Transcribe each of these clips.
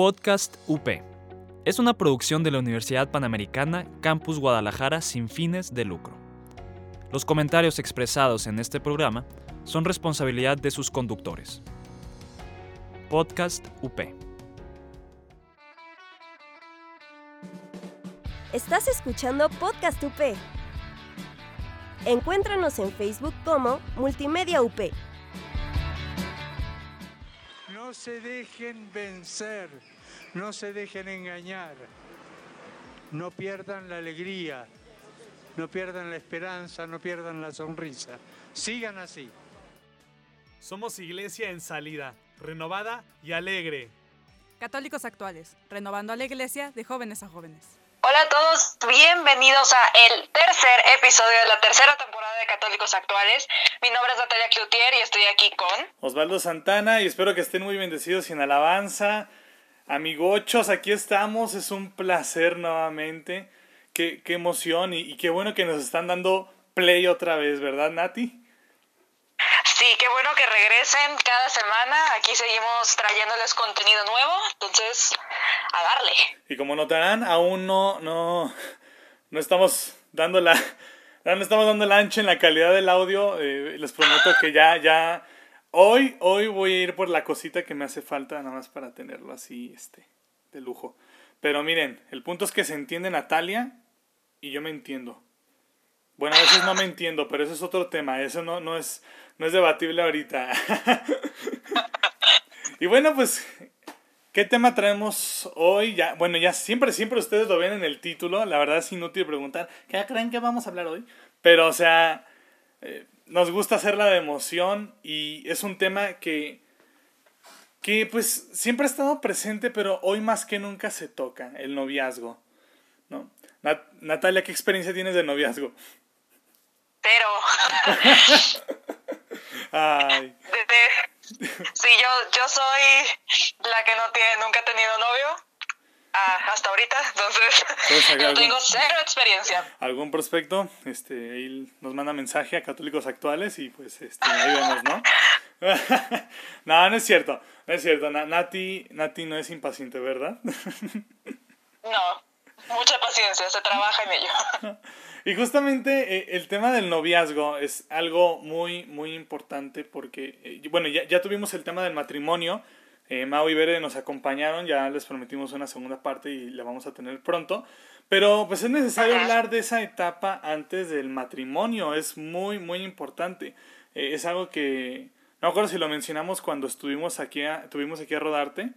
Podcast UP. Es una producción de la Universidad Panamericana Campus Guadalajara sin fines de lucro. Los comentarios expresados en este programa son responsabilidad de sus conductores. Podcast UP. Estás escuchando Podcast UP. Encuéntranos en Facebook como Multimedia UP. No se dejen vencer, no se dejen engañar, no pierdan la alegría, no pierdan la esperanza, no pierdan la sonrisa. Sigan así. Somos iglesia en salida, renovada y alegre. Católicos actuales, renovando a la iglesia de jóvenes a jóvenes. Hola a todos, bienvenidos a el tercer episodio de la tercera temporada de Católicos Actuales. Mi nombre es Natalia Cloutier y estoy aquí con Osvaldo Santana y espero que estén muy bendecidos y en alabanza. Amigochos, aquí estamos, es un placer nuevamente. Qué, qué emoción y, y qué bueno que nos están dando play otra vez, ¿verdad, Nati? Sí, qué bueno que regresen cada semana. Aquí seguimos trayéndoles contenido nuevo, entonces a darle. Y como notarán, aún no, no, no estamos dando la, no estamos dando el ancho en la calidad del audio. Eh, les prometo que ya, ya, hoy, hoy voy a ir por la cosita que me hace falta nada más para tenerlo así, este, de lujo. Pero miren, el punto es que se entiende Natalia y yo me entiendo. Bueno, a veces no me entiendo, pero eso es otro tema. Eso no, no, es, no es debatible ahorita. y bueno, pues, ¿qué tema traemos hoy? Ya, bueno, ya siempre, siempre ustedes lo ven en el título. La verdad es inútil preguntar, ¿qué creen que vamos a hablar hoy? Pero, o sea, eh, nos gusta hacerla de emoción y es un tema que, que, pues, siempre ha estado presente, pero hoy más que nunca se toca, el noviazgo. ¿no? Nat Natalia, ¿qué experiencia tienes de noviazgo? Pero... Ay. Sí, yo, yo soy la que no tiene, nunca ha tenido novio. Ah, hasta ahorita, entonces yo tengo cero experiencia. ¿Algún prospecto? Este, él nos manda mensaje a católicos actuales y pues este, ahí vemos, ¿no? no, no es cierto, no es cierto. Nati, Nati no es impaciente, ¿verdad? no, mucha paciencia, se trabaja en ello. Y justamente eh, el tema del noviazgo es algo muy, muy importante porque, eh, bueno, ya, ya, tuvimos el tema del matrimonio. Eh, Mau y Bere nos acompañaron, ya les prometimos una segunda parte y la vamos a tener pronto. Pero pues es necesario hablar de esa etapa antes del matrimonio, es muy, muy importante. es algo que, no me acuerdo si lo mencionamos cuando estuvimos aquí a, tuvimos aquí a Rodarte,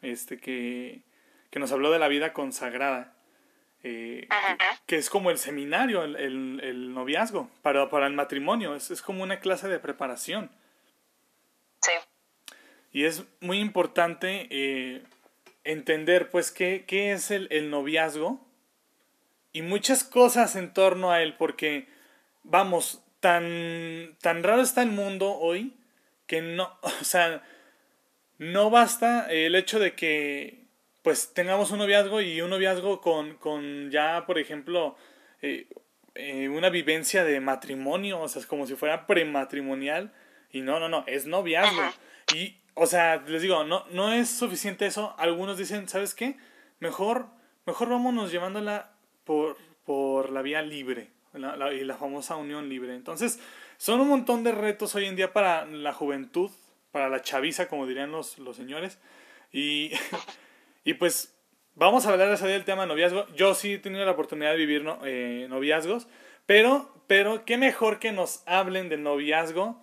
este, que, que nos habló de la vida consagrada. Eh, que, es como el seminario, el, el, el noviazgo, para, para, el matrimonio, es, es, como una clase de preparación. Sí. Y es muy importante eh, entender, pues, qué, qué es el, el, noviazgo y muchas cosas en torno a él, porque, vamos, tan, tan raro está el mundo hoy que no, o sea, no basta el hecho de que pues tengamos un noviazgo y un noviazgo con, con ya, por ejemplo, eh, eh, una vivencia de matrimonio, o sea, es como si fuera prematrimonial. Y no, no, no, es noviazgo. Y, o sea, les digo, no, no es suficiente eso. Algunos dicen, ¿sabes qué? Mejor, mejor vámonos llevándola por, por la vía libre la, la, y la famosa unión libre. Entonces, son un montón de retos hoy en día para la juventud, para la chaviza, como dirían los, los señores. Y Y pues vamos a hablar de del tema noviazgo. Yo sí he tenido la oportunidad de vivir no, eh, noviazgos, pero, pero qué mejor que nos hablen de noviazgo,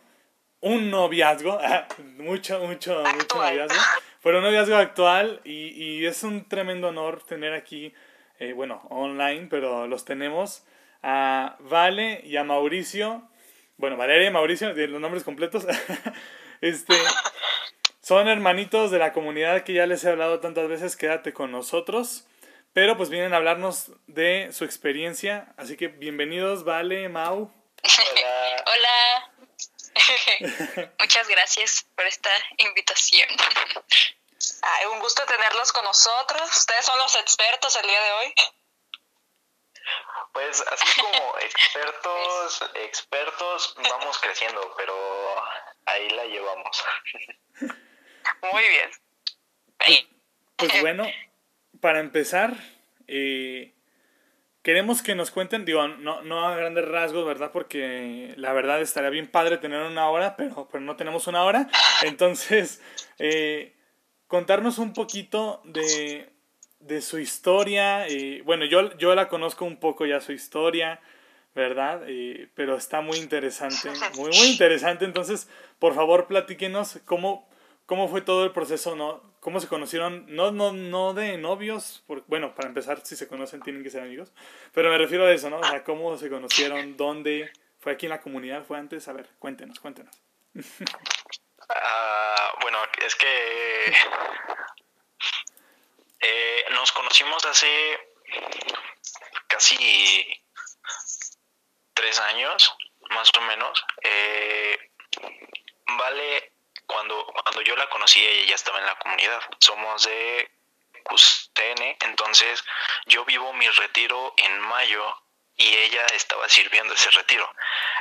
un noviazgo, mucho, mucho, mucho noviazgo, pero un noviazgo actual y, y es un tremendo honor tener aquí, eh, bueno, online, pero los tenemos a Vale y a Mauricio. Bueno, Valeria y Mauricio, los nombres completos. este, son hermanitos de la comunidad que ya les he hablado tantas veces, quédate con nosotros. Pero pues vienen a hablarnos de su experiencia. Así que bienvenidos, Vale, Mau. Hola. Hola. Muchas gracias por esta invitación. Ay, un gusto tenerlos con nosotros. Ustedes son los expertos el día de hoy. Pues así como expertos, expertos, vamos creciendo, pero ahí la llevamos. Muy bien. pues bueno, para empezar, eh, queremos que nos cuenten, digo, no, no a grandes rasgos, ¿verdad? Porque la verdad estaría bien padre tener una hora, pero, pero no tenemos una hora. Entonces, eh, contarnos un poquito de, de su historia. Eh, bueno, yo, yo la conozco un poco ya su historia, ¿verdad? Eh, pero está muy interesante, muy, muy interesante. Entonces, por favor, platíquenos cómo, cómo fue todo el proceso, ¿no? ¿Cómo se conocieron? No, no, no de novios, porque, bueno, para empezar, si se conocen tienen que ser amigos, pero me refiero a eso, ¿no? O sea, cómo se conocieron, dónde, fue aquí en la comunidad, fue antes, a ver, cuéntenos, cuéntenos. Ah, bueno, es que eh, nos conocimos hace casi tres años, más o menos. Eh, vale, cuando, cuando yo la conocí, ella ya estaba en la comunidad. Somos de CUSTN, entonces yo vivo mi retiro en mayo y ella estaba sirviendo ese retiro.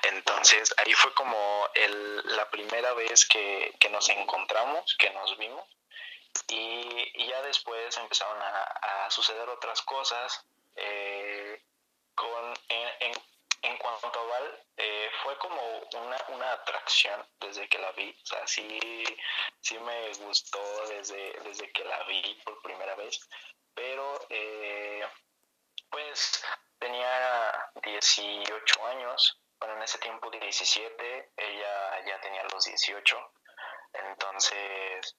Entonces ahí fue como el, la primera vez que, que nos encontramos, que nos vimos y, ya después empezaron a, suceder otras cosas. Eh, con, en, Val, eh, fue como una, una atracción desde que la vi. O sea, sí, sí me gustó desde, desde que la vi por primera vez. Pero, eh, pues, tenía 18 años. Bueno, en ese tiempo 17, ella ya tenía los 18. Entonces,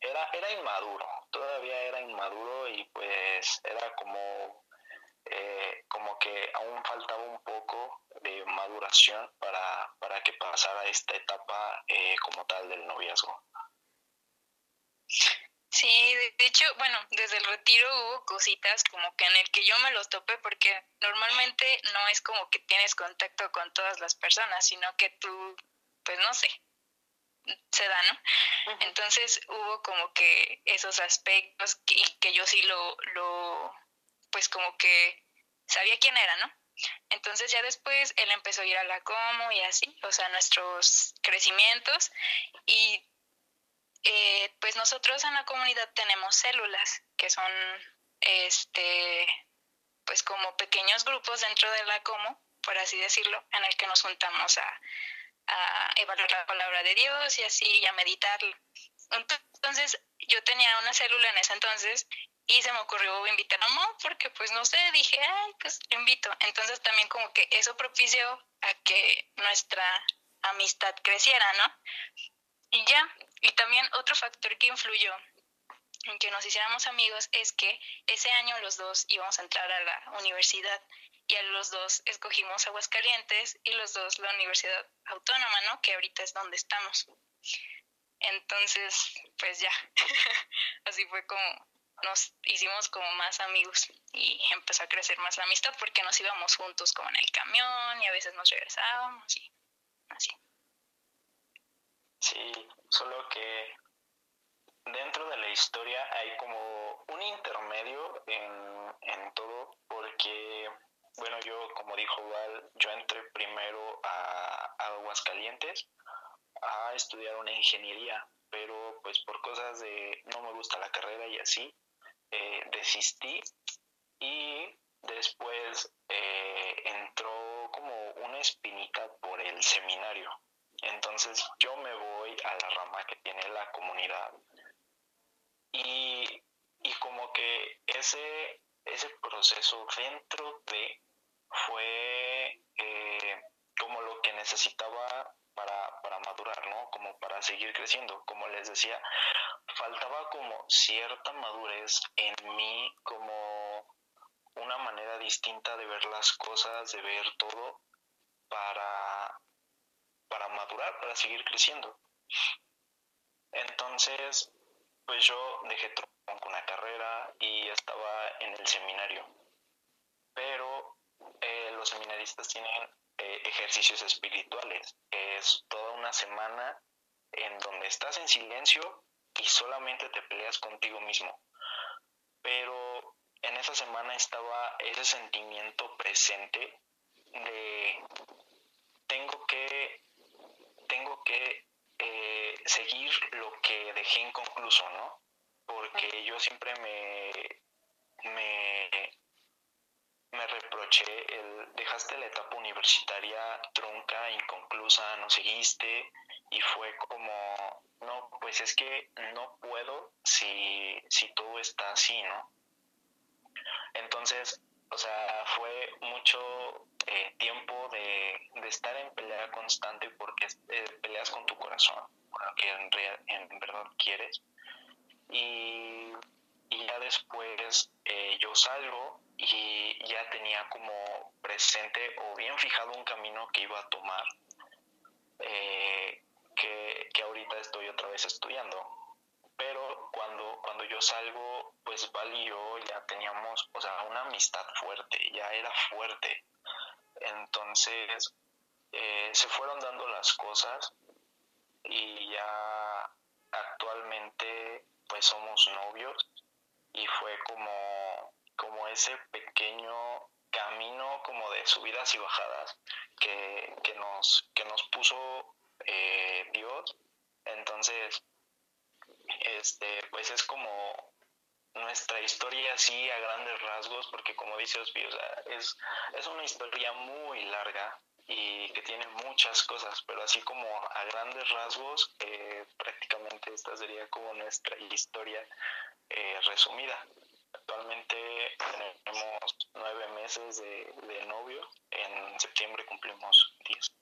era, era inmaduro, todavía era inmaduro y pues era como, eh, como que aún faltaba un poco de maduración para, para que pasara esta etapa eh, como tal del noviazgo. Sí, de hecho, bueno, desde el retiro hubo cositas como que en el que yo me los topé porque normalmente no es como que tienes contacto con todas las personas, sino que tú, pues no sé, se da, ¿no? Entonces hubo como que esos aspectos que, que yo sí lo, lo, pues como que sabía quién era, ¿no? Entonces ya después él empezó a ir a la como y así, o sea, nuestros crecimientos y eh, pues nosotros en la comunidad tenemos células que son, este, pues como pequeños grupos dentro de la como, por así decirlo, en el que nos juntamos a a evaluar la palabra de Dios y así y a meditarla. Entonces yo tenía una célula en ese entonces y se me ocurrió invitar a Mo porque pues no sé, dije, ay, pues lo invito. Entonces también como que eso propició a que nuestra amistad creciera, ¿no? Y ya, y también otro factor que influyó en que nos hiciéramos amigos es que ese año los dos íbamos a entrar a la universidad y a los dos escogimos Aguascalientes y los dos la Universidad Autónoma, ¿no? Que ahorita es donde estamos. Entonces, pues ya, así fue como nos hicimos como más amigos y empezó a crecer más la amistad porque nos íbamos juntos como en el camión y a veces nos regresábamos y así. Sí, solo que dentro de la historia hay como un intermedio en, en todo porque bueno, yo, como dijo Val, yo entré primero a, Aguascalientes a estudiar una ingeniería, pero pues por cosas de no me gusta la carrera y así, eh, desistí y después eh, entró como una espinita por el seminario. Entonces yo me voy a la rama que tiene la comunidad y, y como que ese, ese proceso dentro de fue eh, necesitaba para, para madurar, ¿no? Como para seguir creciendo. Como les decía, faltaba como cierta madurez en mí, como una manera distinta de ver las cosas, de ver todo, para, para madurar, para seguir creciendo. Entonces, pues yo dejé con una carrera y estaba en el seminario. Pero eh, los seminaristas tienen eh, ejercicios espirituales. Es toda una semana en donde estás en silencio y solamente te peleas contigo mismo. Pero en esa semana estaba ese sentimiento presente de tengo que tengo que eh, seguir lo que dejé inconcluso, ¿no? porque yo siempre me, me, me reproché el dejaste la etapa universitaria trunca, inconclusa, no seguiste y fue como, no, pues es que no puedo si, si todo está así, ¿no? Entonces, o sea, fue mucho eh, tiempo de, de, estar en pelea constante porque eh, peleas con tu corazón, que en, en verdad quieres. Y, y ya después eh, yo salgo y ya tenía como presente o bien fijado un camino que iba a tomar, que, que ahorita estoy otra vez estudiando pero cuando, cuando yo salgo, pues Val y yo ya teníamos, o sea, una amistad fuerte, ya era fuerte. Entonces, eh, se fueron dando las cosas y ya actualmente pues somos novios y fue como, como ese pequeño camino como de subidas y bajadas que, que nos, que nos puso eh, Dios. Entonces, este, pues es como nuestra historia así a grandes rasgos, porque como dice Ospi, es, es una historia muy larga y que tiene muchas cosas, pero así como a grandes rasgos, eh, prácticamente esta sería como nuestra historia eh, resumida. Actualmente tenemos nueve meses de, de novio, en septiembre cumplimos diez.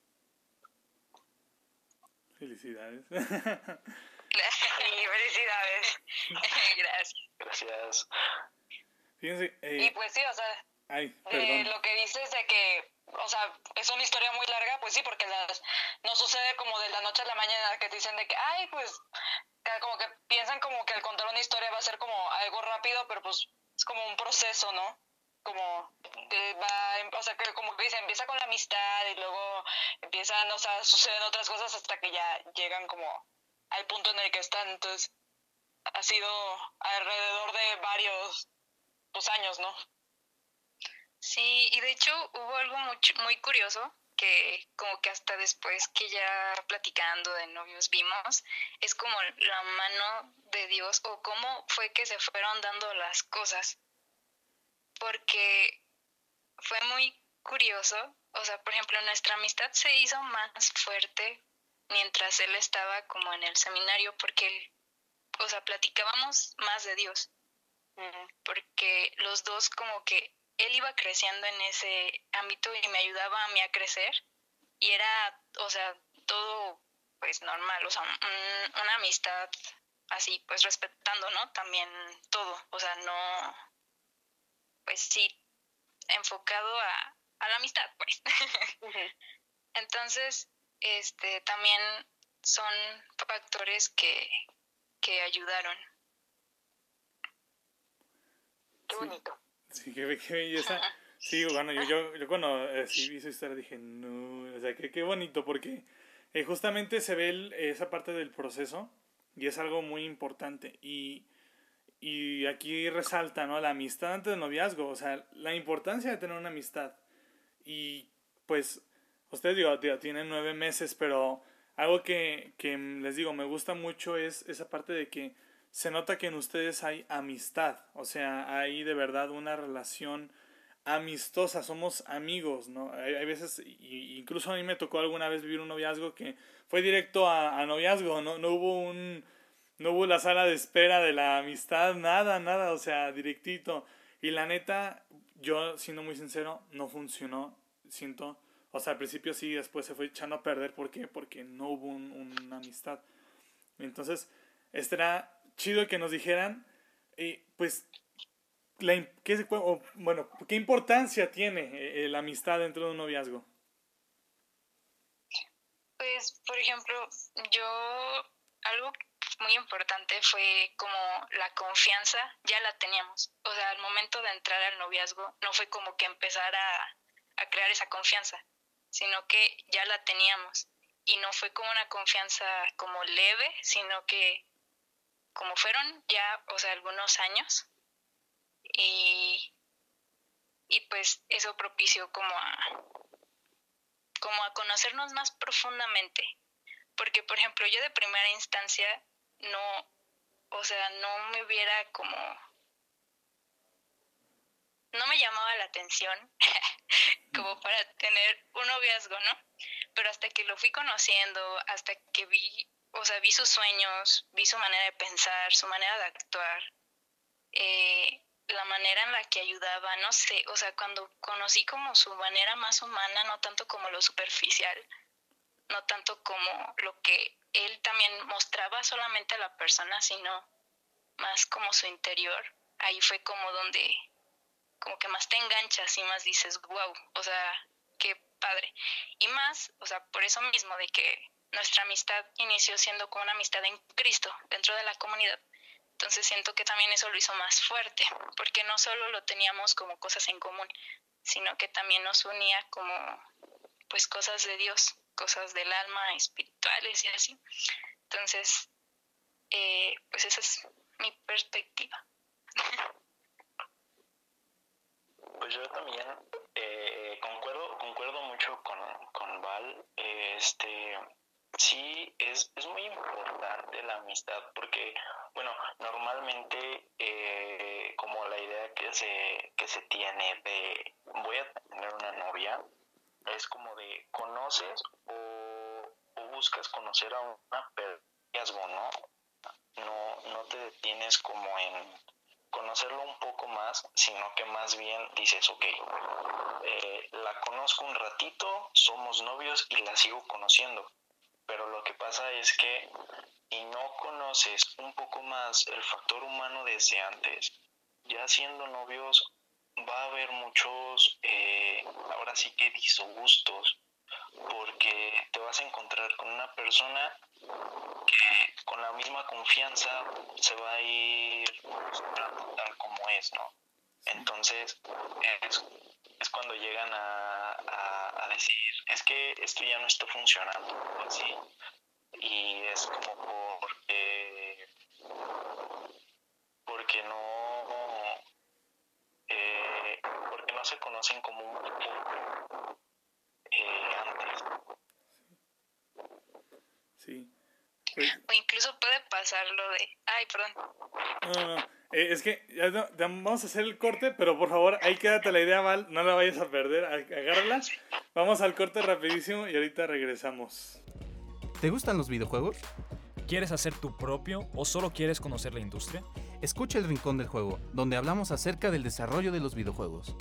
Felicidades. felicidades. Gracias. Gracias. Fíjense. Eh, y pues sí, o sea, ay, de lo que dices de que, o sea, es una historia muy larga, pues sí, porque las, no sucede como de la noche a la mañana que dicen de que, ay, pues, como que piensan como que al contar una historia va a ser como algo rápido, pero pues es como un proceso, ¿no? Como que va, o sea, que como que dice, empieza con la amistad y luego empiezan, o sea, suceden otras cosas hasta que ya llegan como al punto en el que están. Entonces, ha sido alrededor de varios pues, años, ¿no? Sí, y de hecho hubo algo muy, muy curioso que como que hasta después que ya platicando de novios vimos, es como la mano de Dios o cómo fue que se fueron dando las cosas. Porque fue muy curioso, o sea, por ejemplo, nuestra amistad se hizo más fuerte mientras él estaba como en el seminario porque él, o sea, platicábamos más de Dios. Porque los dos como que él iba creciendo en ese ámbito y me ayudaba a mí a crecer y era, o sea, todo pues normal, o sea, una amistad así, pues respetando, ¿no? También todo, o sea, no, pues sí, enfocado a, a la amistad, pues. Entonces, este, también son factores que, que ayudaron. Qué bonito. Sí, qué, belleza. Sí, bueno, yo, yo, yo cuando eh, vi su historia dije, no, o sea, qué, qué bonito, porque eh, justamente se ve esa parte del proceso y es algo muy importante. Y, y aquí resalta, ¿no? La amistad antes del noviazgo, o sea, la importancia de tener una amistad. Y pues ustedes digo, tienen nueve meses, pero algo que, que les digo, me gusta mucho es esa parte de que se nota que en ustedes hay amistad, o sea, hay de verdad una relación amistosa, somos amigos, ¿no? Hay, veces, y, incluso a mí me tocó alguna vez vivir un noviazgo que fue directo a, a noviazgo, ¿no? No hubo un, no hubo la sala de espera de la amistad, nada, nada, o sea, directito. Y la neta, yo siendo muy sincero, no funcionó, siento o sea, al principio sí, después se fue echando a perder. ¿Por qué? Porque no hubo una amistad. Entonces, este era chido que nos dijeran, eh, pues, la, ¿qué, bueno, ¿qué importancia tiene eh, la amistad dentro de un noviazgo? Pues, por ejemplo, yo, algo muy importante fue como la confianza, ya la teníamos. O sea, al momento de entrar al noviazgo, no fue como que empezar a, a crear esa confianza sino que ya la teníamos. Y no fue como una confianza como leve, sino que como fueron ya, o sea, algunos años. Y, y pues eso propició como a, como a conocernos más profundamente. Porque, por ejemplo, yo de primera instancia no, o sea, no me hubiera como no me llamaba la atención como para tener un noviazgo, ¿no? Pero hasta que lo fui conociendo, hasta que vi, o sea, vi sus sueños, vi su manera de pensar, su manera de actuar, eh, la manera en la que ayudaba, no sé, o sea, cuando conocí como su manera más humana, no tanto como lo superficial, no tanto como lo que él también mostraba solamente a la persona, sino más como su interior, ahí fue como donde como que más te enganchas y más dices, wow, o sea, qué padre. Y más, o sea, por eso mismo de que nuestra amistad inició siendo como una amistad en Cristo dentro de la comunidad. Entonces siento que también eso lo hizo más fuerte, porque no solo lo teníamos como cosas en común, sino que también nos unía como pues cosas de Dios, cosas del alma, espirituales y así. Entonces, eh, pues esa es mi perspectiva. Pues yo también eh, concuerdo, concuerdo mucho con, con Val. Este, sí, es, es muy importante la amistad porque, bueno, normalmente eh, como la idea que se, que se tiene de voy a tener una novia, es como de conoces o, buscas conocer a una persona, ¿no? No, no te detienes como en conocerlo un poco más, sino que más bien dices, ok, eh, la conozco un ratito, somos novios y la sigo conociendo. Que pasa es que si no conoces un poco más el factor humano desde antes, ya siendo novios va a haber muchos, eh, ahora sí que disgustos, porque te vas a encontrar con una persona que con la misma confianza se va a ir tal como es, ¿no? Entonces es, es cuando llegan a, a, decir, es que esto ya no está funcionando, así. Y es como porque, porque no, eh, porque no se conocen como un eh, antes. Sí. O incluso puede pasar lo de... Ay, perdón. No, eh, es que ya, vamos a hacer el corte, pero por favor, ahí quédate la idea, Val. No la vayas a perder. Agárrala. Vamos al corte rapidísimo y ahorita regresamos. ¿Te gustan los videojuegos? ¿Quieres hacer tu propio o solo quieres conocer la industria? Escucha el Rincón del Juego, donde hablamos acerca del desarrollo de los videojuegos.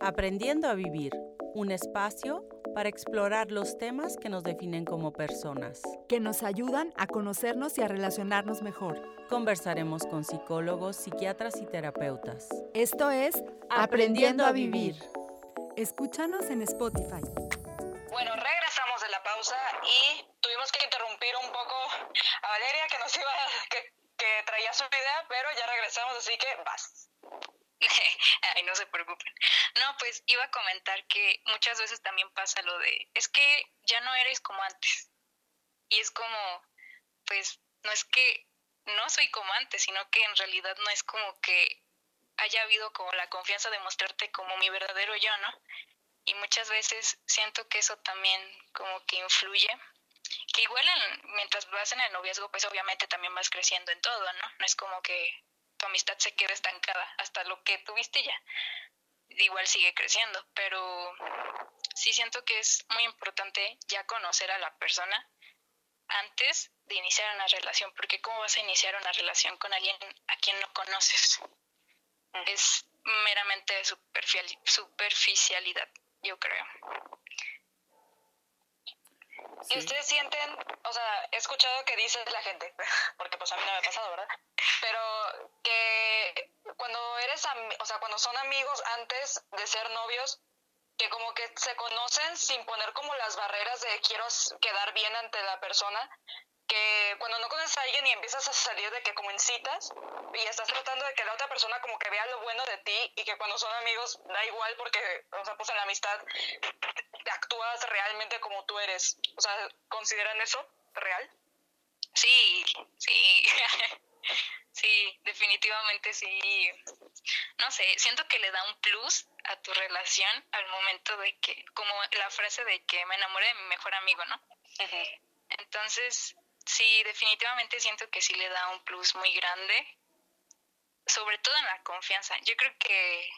Aprendiendo a vivir, un espacio para explorar los temas que nos definen como personas. Que nos ayudan a conocernos y a relacionarnos mejor. Conversaremos con psicólogos, psiquiatras y terapeutas. Esto es Aprendiendo a Vivir. Escúchanos en Spotify. Bueno, regresamos de la pausa y tuvimos que interrumpir un poco a Valeria que nos iba, que, que traía su idea, pero ya regresamos, así que vas. Ay, no se preocupen. No, pues iba a comentar que muchas veces también pasa lo de, es que ya no eres como antes. Y es como, pues, no es que no soy como antes, sino que en realidad no es como que haya habido como la confianza de mostrarte como mi verdadero yo, ¿no? Y muchas veces siento que eso también como que influye. Que igual mientras vas en el noviazgo, pues obviamente también vas creciendo en todo, ¿no? No es como que tu amistad se quede estancada hasta lo que tuviste ya. Igual sigue creciendo, pero sí siento que es muy importante ya conocer a la persona antes de iniciar una relación, porque ¿cómo vas a iniciar una relación con alguien a quien no conoces? Es meramente superficialidad, yo creo. ¿Y ustedes sienten, o sea, he escuchado que dice la gente, porque pues a mí no me ha pasado, ¿verdad? Pero que cuando eres, o sea, cuando son amigos antes de ser novios, que como que se conocen sin poner como las barreras de quiero quedar bien ante la persona, que cuando no conoces a alguien y empiezas a salir de que como incitas y estás tratando de que la otra persona como que vea lo bueno de ti y que cuando son amigos da igual porque, o sea, pues en la amistad actúas realmente como tú eres. O sea, ¿consideran eso real? Sí, sí. sí, definitivamente sí. No sé, siento que le da un plus a tu relación al momento de que, como la frase de que me enamoré de mi mejor amigo, ¿no? Entonces, sí, definitivamente siento que sí le da un plus muy grande, sobre todo en la confianza. Yo creo que,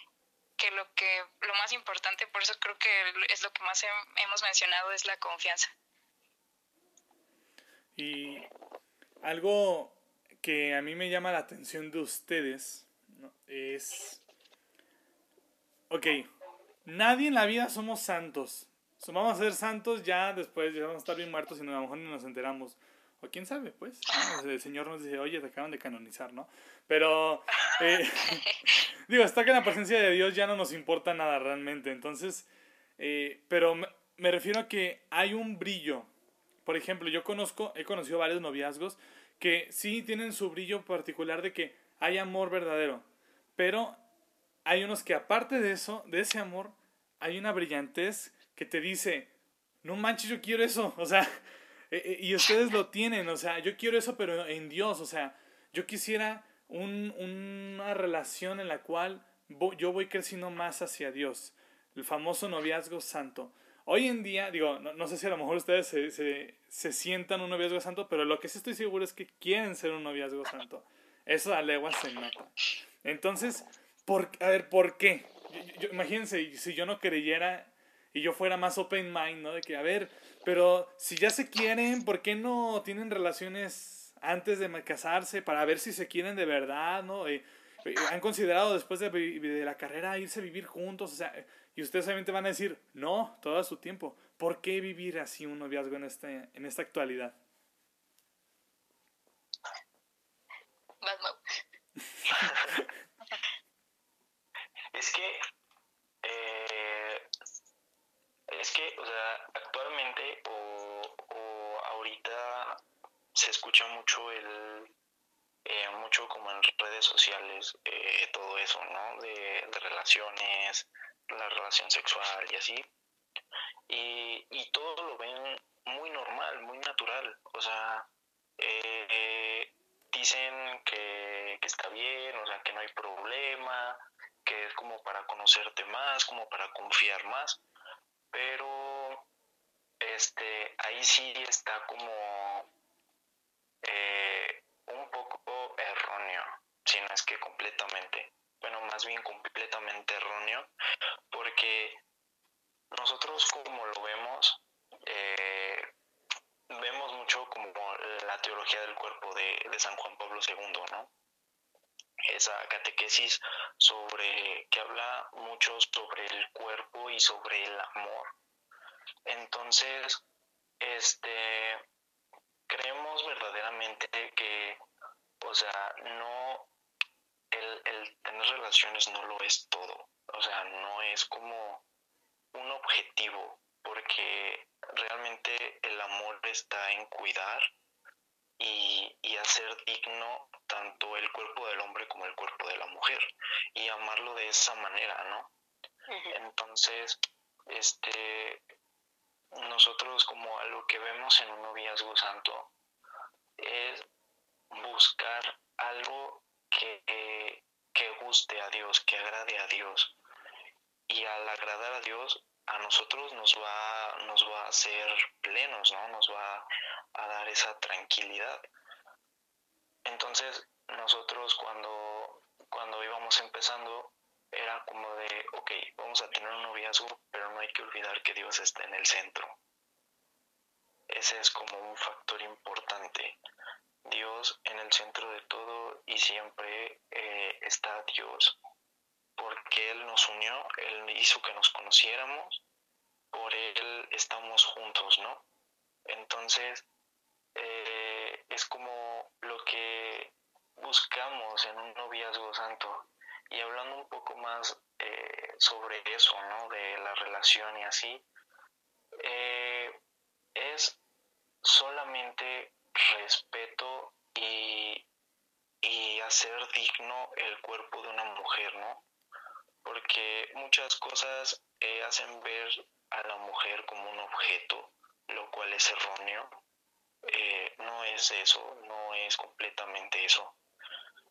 que lo que lo más importante, por eso creo que es lo que más hemos mencionado, es la confianza. Y algo que a mí me llama la atención de ustedes es, ok, nadie en la vida somos santos. Vamos a ser santos ya después, ya vamos a estar bien muertos y a lo mejor ni nos enteramos. O quién sabe, pues. El Señor nos dice, oye, te acaban de canonizar, ¿no? Pero, eh, digo, está que en la presencia de Dios ya no nos importa nada realmente. Entonces, eh, pero me, me refiero a que hay un brillo. Por ejemplo, yo conozco, he conocido varios noviazgos que sí tienen su brillo particular de que hay amor verdadero. Pero hay unos que aparte de eso, de ese amor, hay una brillantez que te dice, no manches, yo quiero eso. O sea, y ustedes lo tienen, o sea, yo quiero eso, pero en Dios, o sea, yo quisiera un, una relación en la cual yo voy creciendo más hacia Dios, el famoso noviazgo santo. Hoy en día, digo, no, sé si a lo mejor ustedes se, se, sientan un noviazgo santo, pero lo que sí estoy seguro es que quieren ser un noviazgo santo. Eso a leguas se nota. Entonces, por, a ver, ¿por qué? imagínense, si yo no creyera y yo fuera más open mind, ¿no? De que, a ver, pero si ya se quieren, ¿por qué no tienen relaciones antes de casarse para ver si se quieren de verdad, ¿no? Eh, eh, han considerado después de, de, la carrera irse a vivir juntos, o sea, y ustedes obviamente van a decir, no, todo su tiempo. ¿Por qué vivir así un noviazgo en, este, en esta actualidad? es que Es que, o sea, actualmente o, o ahorita se escucha mucho el, eh, mucho como en redes sociales, eh, todo eso, ¿no? De, relaciones, la relación sexual y así. Y, y todo lo ven muy normal, muy natural. O sea, eh, dicen que, que está bien, o sea, que no hay problema, que es como para conocerte más, como para confiar más pero este ahí sí está como eh, un poco erróneo, si no es que completamente, bueno, más bien completamente erróneo, porque nosotros como lo vemos, eh, vemos mucho como la teología del cuerpo de, de San Juan Pablo II, ¿no? Esa catequesis sobre que habla mucho sobre el cuerpo y sobre el amor. Entonces, este creemos verdaderamente que, o sea, no el, el tener relaciones no lo es todo. O sea, no es como un objetivo, porque realmente el amor está en cuidar y, y, hacer digno tanto el cuerpo del hombre como el cuerpo de la mujer y amarlo de esa manera, ¿no? Entonces, este, nosotros como algo que vemos en un noviazgo santo es buscar algo que, que guste a Dios, que agrade a Dios. Y al agradar a Dios, a nosotros nos va, nos va a hacer plenos, ¿no? Nos va a dar esa tranquilidad. Entonces, nosotros cuando, cuando íbamos empezando, era como de, ok, vamos a tener un noviazgo, pero no hay que olvidar que Dios está en el centro. Ese es como un factor importante. Dios en el centro de todo y siempre eh, está Dios, porque Él nos unió, Él hizo que nos conociéramos, por Él estamos juntos, ¿no? Entonces, eh, es como lo que buscamos en un noviazgo santo. Y hablando un poco más eh, sobre eso, ¿no? De la relación y así, eh, es solamente respeto y, y hacer digno el cuerpo de una mujer, ¿no? Porque muchas cosas hacen ver a la mujer como un objeto, lo cual es erróneo. Eh, no es eso, no es completamente eso,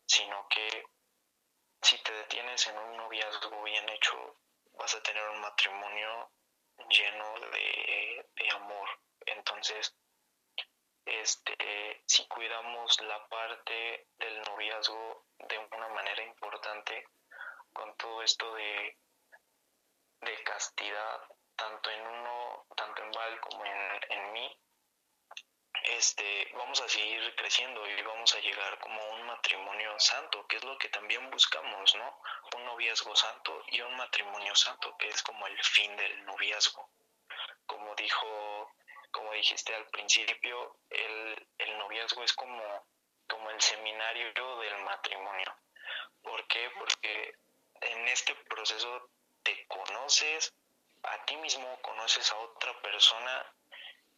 sino que si te detienes en un noviazgo bien hecho, vas a tener un matrimonio lleno de amor. Entonces, este, si cuidamos la parte del noviazgo de una manera importante, con todo esto de, de castidad, tanto en uno, tanto en Val como en, en mí, este, vamos a seguir creciendo y vamos a llegar como un matrimonio santo, que es lo que también buscamos, ¿no? Un noviazgo santo y un matrimonio santo, que es como el fin del noviazgo. Como dijo, como dijiste al principio, el, el noviazgo es como, como el seminario del matrimonio. ¿Por qué? Porque en este proceso te conoces a ti mismo, conoces a otra persona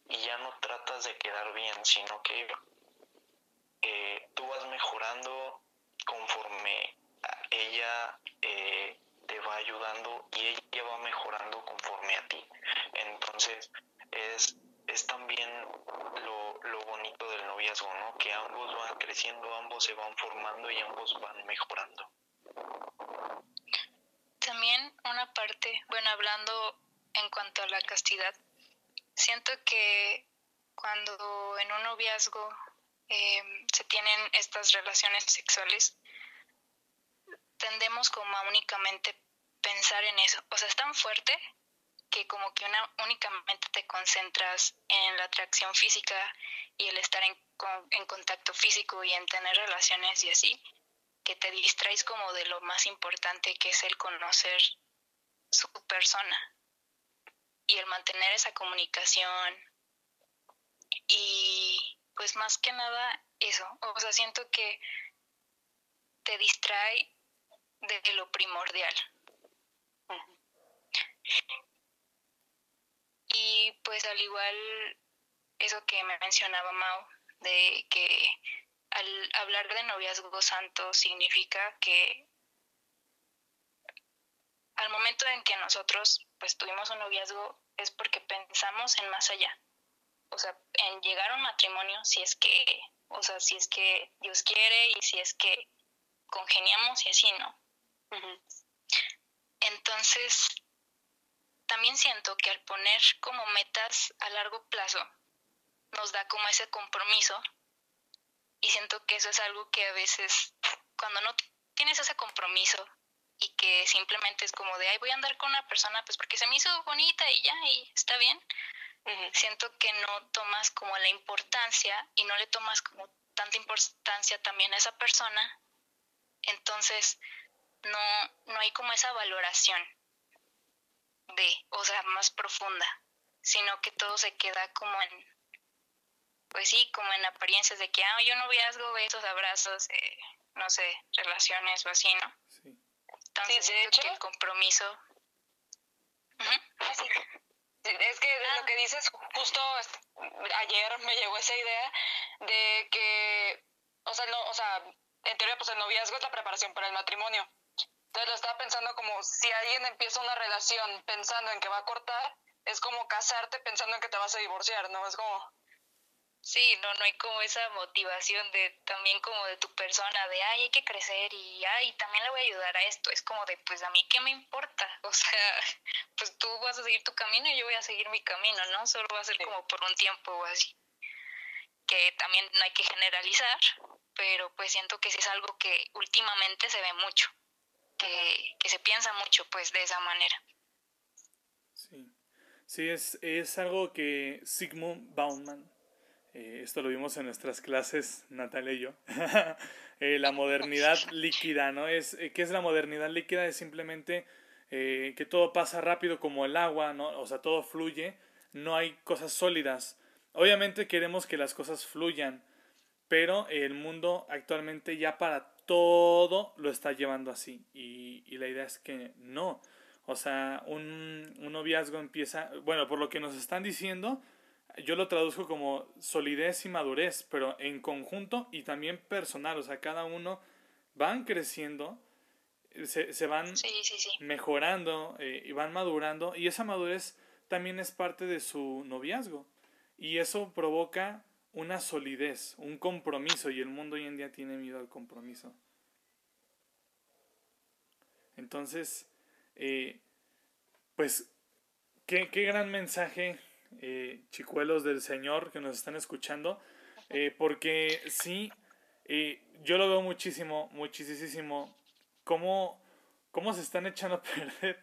y ya no tratas de quedar bien, sino que tú vas mejorando conforme ella eh, te va ayudando y ella va mejorando conforme a ti. Entonces es, es también lo, lo bonito del noviazgo, ¿no? Que ambos van creciendo, ambos se van formando y ambos van mejorando. También una parte, bueno, hablando en cuanto a la castidad, siento que cuando en un noviazgo eh, se tienen estas relaciones sexuales, tendemos como a únicamente pensar en eso. O sea, es tan fuerte que como que una, únicamente te concentras en la atracción física y el estar en, en contacto físico y en tener relaciones y así, que te distraes como de lo más importante que es el conocer su persona y el mantener esa comunicación y pues más que nada eso, o sea, siento que te distrae de lo primordial. Y pues al igual eso que me mencionaba Mao, de que al hablar de noviazgo santo significa que al momento en que nosotros pues tuvimos un noviazgo es porque pensamos en más allá. O sea, en llegar a un matrimonio si es que, o sea, si es que Dios quiere y si es que congeniamos y así, ¿no? Entonces, también siento que al poner como metas a largo plazo, nos da como ese compromiso y siento que eso es algo que a veces, cuando no tienes ese compromiso y que simplemente es como de, ay, voy a andar con una persona pues porque se me hizo bonita y ya, y está bien. Siento que no tomas como la importancia y no le tomas como tanta importancia también a esa persona. Entonces, no, no hay como esa valoración de, o sea, más profunda, sino que todo se queda como en, pues sí, como en apariencias de que, ah, yo noviazgo, besos, abrazos, eh, no sé, relaciones o así, ¿no? Sí. Entonces, sí, de hecho, que el compromiso. Es que de lo que dices, justo ayer me llegó esa idea de que, o sea, no, o sea, en teoría, pues el noviazgo es la preparación para el matrimonio. Entonces lo estaba pensando como si alguien empieza una relación pensando en que va a cortar, es como casarte pensando en que te vas a divorciar, ¿no? Es como, Sí, no, no hay como esa motivación de también como de tu persona, de ay, hay que crecer y ay, también le voy a ayudar a esto. Es como de, pues a mí qué me importa. O sea, pues tú vas a seguir tu camino y yo voy a seguir mi camino, ¿no? Solo va a ser como por un tiempo o así. Que también no hay que generalizar, pero pues siento que sí es algo que últimamente se ve mucho, que, que se piensa mucho pues de esa manera. Sí, sí, es, es algo que Sigmund Bauman eh, esto lo vimos en nuestras clases, Natalia y yo, eh, la modernidad líquida, ¿no? Es, eh, ¿Qué es la modernidad líquida? Es simplemente que todo pasa rápido como el agua, ¿no? O sea, todo fluye, no hay cosas sólidas. Obviamente queremos que las cosas fluyan, pero el mundo actualmente ya para todo lo está llevando así. Y, y la idea es que no. O sea, un, un noviazgo empieza, bueno, por lo que nos están diciendo, yo lo traduzco como solidez y madurez, pero en conjunto y también personal, o sea, cada uno van creciendo, se, se van mejorando eh, y van madurando, y esa madurez también es parte de su noviazgo, y eso provoca una solidez, un compromiso, y el mundo hoy en día tiene miedo al compromiso. Entonces, eh, pues, qué, qué gran mensaje eh, chicuelos del Señor que nos están escuchando, Eh, porque sí, eh, yo lo veo muchísimo, muchísimo, cómo, cómo se están echando a perder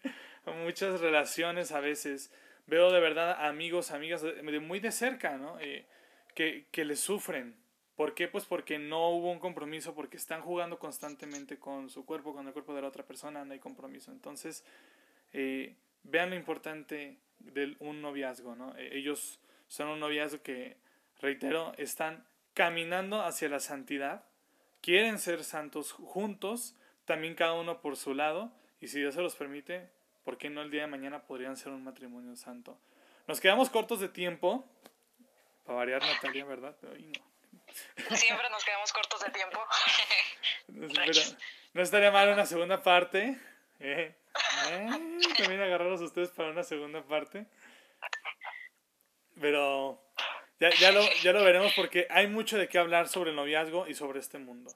muchas relaciones a veces. Veo de verdad amigos, amigas de, muy de cerca, ¿no? Eh, que, que le sufren. ¿Por qué? Pues porque no hubo un compromiso, porque están jugando constantemente con su cuerpo, con el cuerpo de la otra persona, no hay compromiso. Entonces, eh, vean lo importante de un noviazgo, ¿no? Eh, ellos son un noviazgo que, reitero, están caminando hacia la santidad, quieren ser santos juntos, también cada uno por su lado, y si Dios se los permite, ¿por qué no el día de mañana podrían ser un matrimonio santo? Nos quedamos cortos de tiempo, para variar Natalia, ¿verdad? Siempre nos quedamos cortos de tiempo. no estaría mal una segunda parte. Eh, eh, también agarrarlos a ustedes para una segunda parte. Pero ya, ya, lo, ya lo veremos porque hay mucho de qué hablar sobre el noviazgo y sobre este mundo.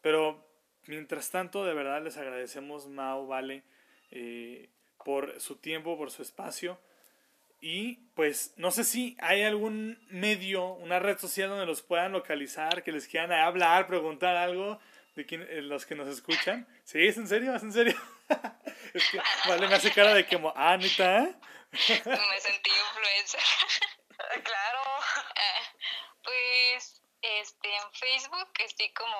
Pero mientras tanto, de verdad les agradecemos, Mau, Vale, eh, por su tiempo, por su espacio. Y pues no sé si hay algún medio, una red social donde los puedan localizar, que les quieran hablar, preguntar algo de quien, eh, los que nos escuchan. ¿Sí? ¿Es en serio? ¿Es en serio? es que vale, me hace cara de que, ah, Anita. me sentí influencer. claro. Ah, pues este, en Facebook estoy como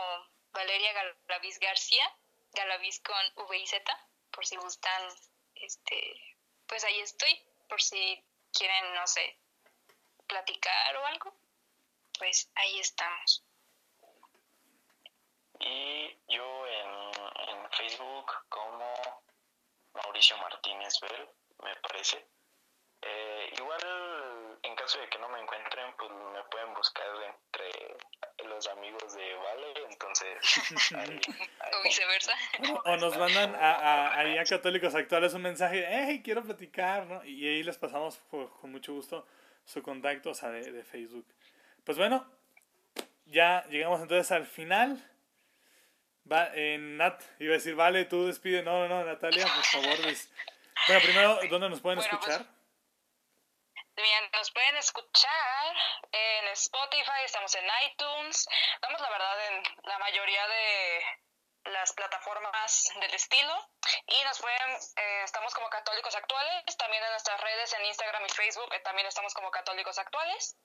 Valeria Galaviz García, Galaviz con V y Z, por si gustan, este, pues ahí estoy, por si quieren, no sé, platicar o algo, pues ahí estamos. Y yo en, en Facebook como Mauricio Martínez Bell, me parece. Eh, igual, en caso de que no me encuentren, pues me pueden buscar entre los amigos de Vale, entonces... o viceversa. O nos mandan a, a, a Católicos Actuales un mensaje, hey, quiero platicar, ¿no? Y ahí les pasamos con mucho gusto su contacto, o sea, de, de Facebook. Pues bueno, ya llegamos entonces al final. Va, eh, Nat, iba a decir, vale, tú despide. No, no, no, Natalia, por favor. Des... Bueno, primero, ¿dónde nos pueden bueno, escuchar? Pues, Bien, nos pueden escuchar en Spotify, estamos en iTunes, estamos la verdad en la mayoría de las plataformas del estilo y nos pueden, eh, estamos como católicos actuales, también en nuestras redes en Instagram y Facebook eh, también estamos como católicos actuales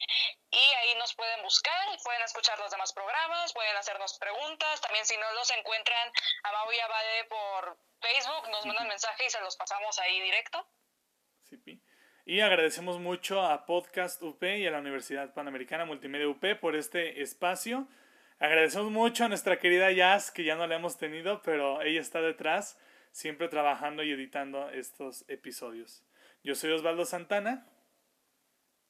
y ahí nos pueden buscar pueden escuchar los demás programas, pueden hacernos preguntas, también si no los encuentran a Mau y a Vale por Facebook, nos mandan mensaje y se los pasamos ahí directo. Sí, pi. Y agradecemos mucho a Podcast UP y a la Universidad Panamericana Multimedia UP por este espacio. Agradecemos mucho a nuestra querida Jazz, que ya no la hemos tenido, pero ella está detrás, siempre trabajando y editando estos episodios. Yo soy Osvaldo Santana.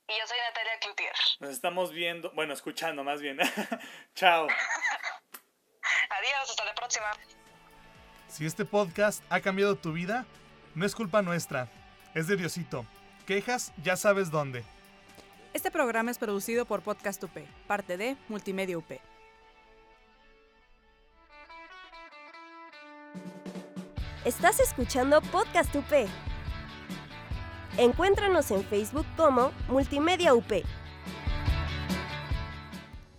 Y yo soy Natalia Cloutier. Nos estamos viendo, bueno, escuchando más bien. Chao. Adiós, hasta la próxima. Si este podcast ha cambiado tu vida, no es culpa nuestra, es de Diosito quejas, ya sabes dónde. Este programa es producido por Podcast UP, parte de Multimedia UP. Estás escuchando Podcast UP. Encuéntranos en Facebook como Multimedia UP.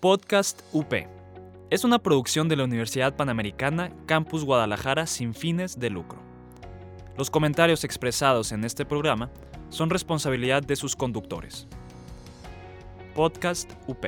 Podcast UP. Es una producción de la Universidad Panamericana Campus Guadalajara sin fines de lucro. Los comentarios expresados en este programa son responsabilidad de sus conductores. Podcast UP.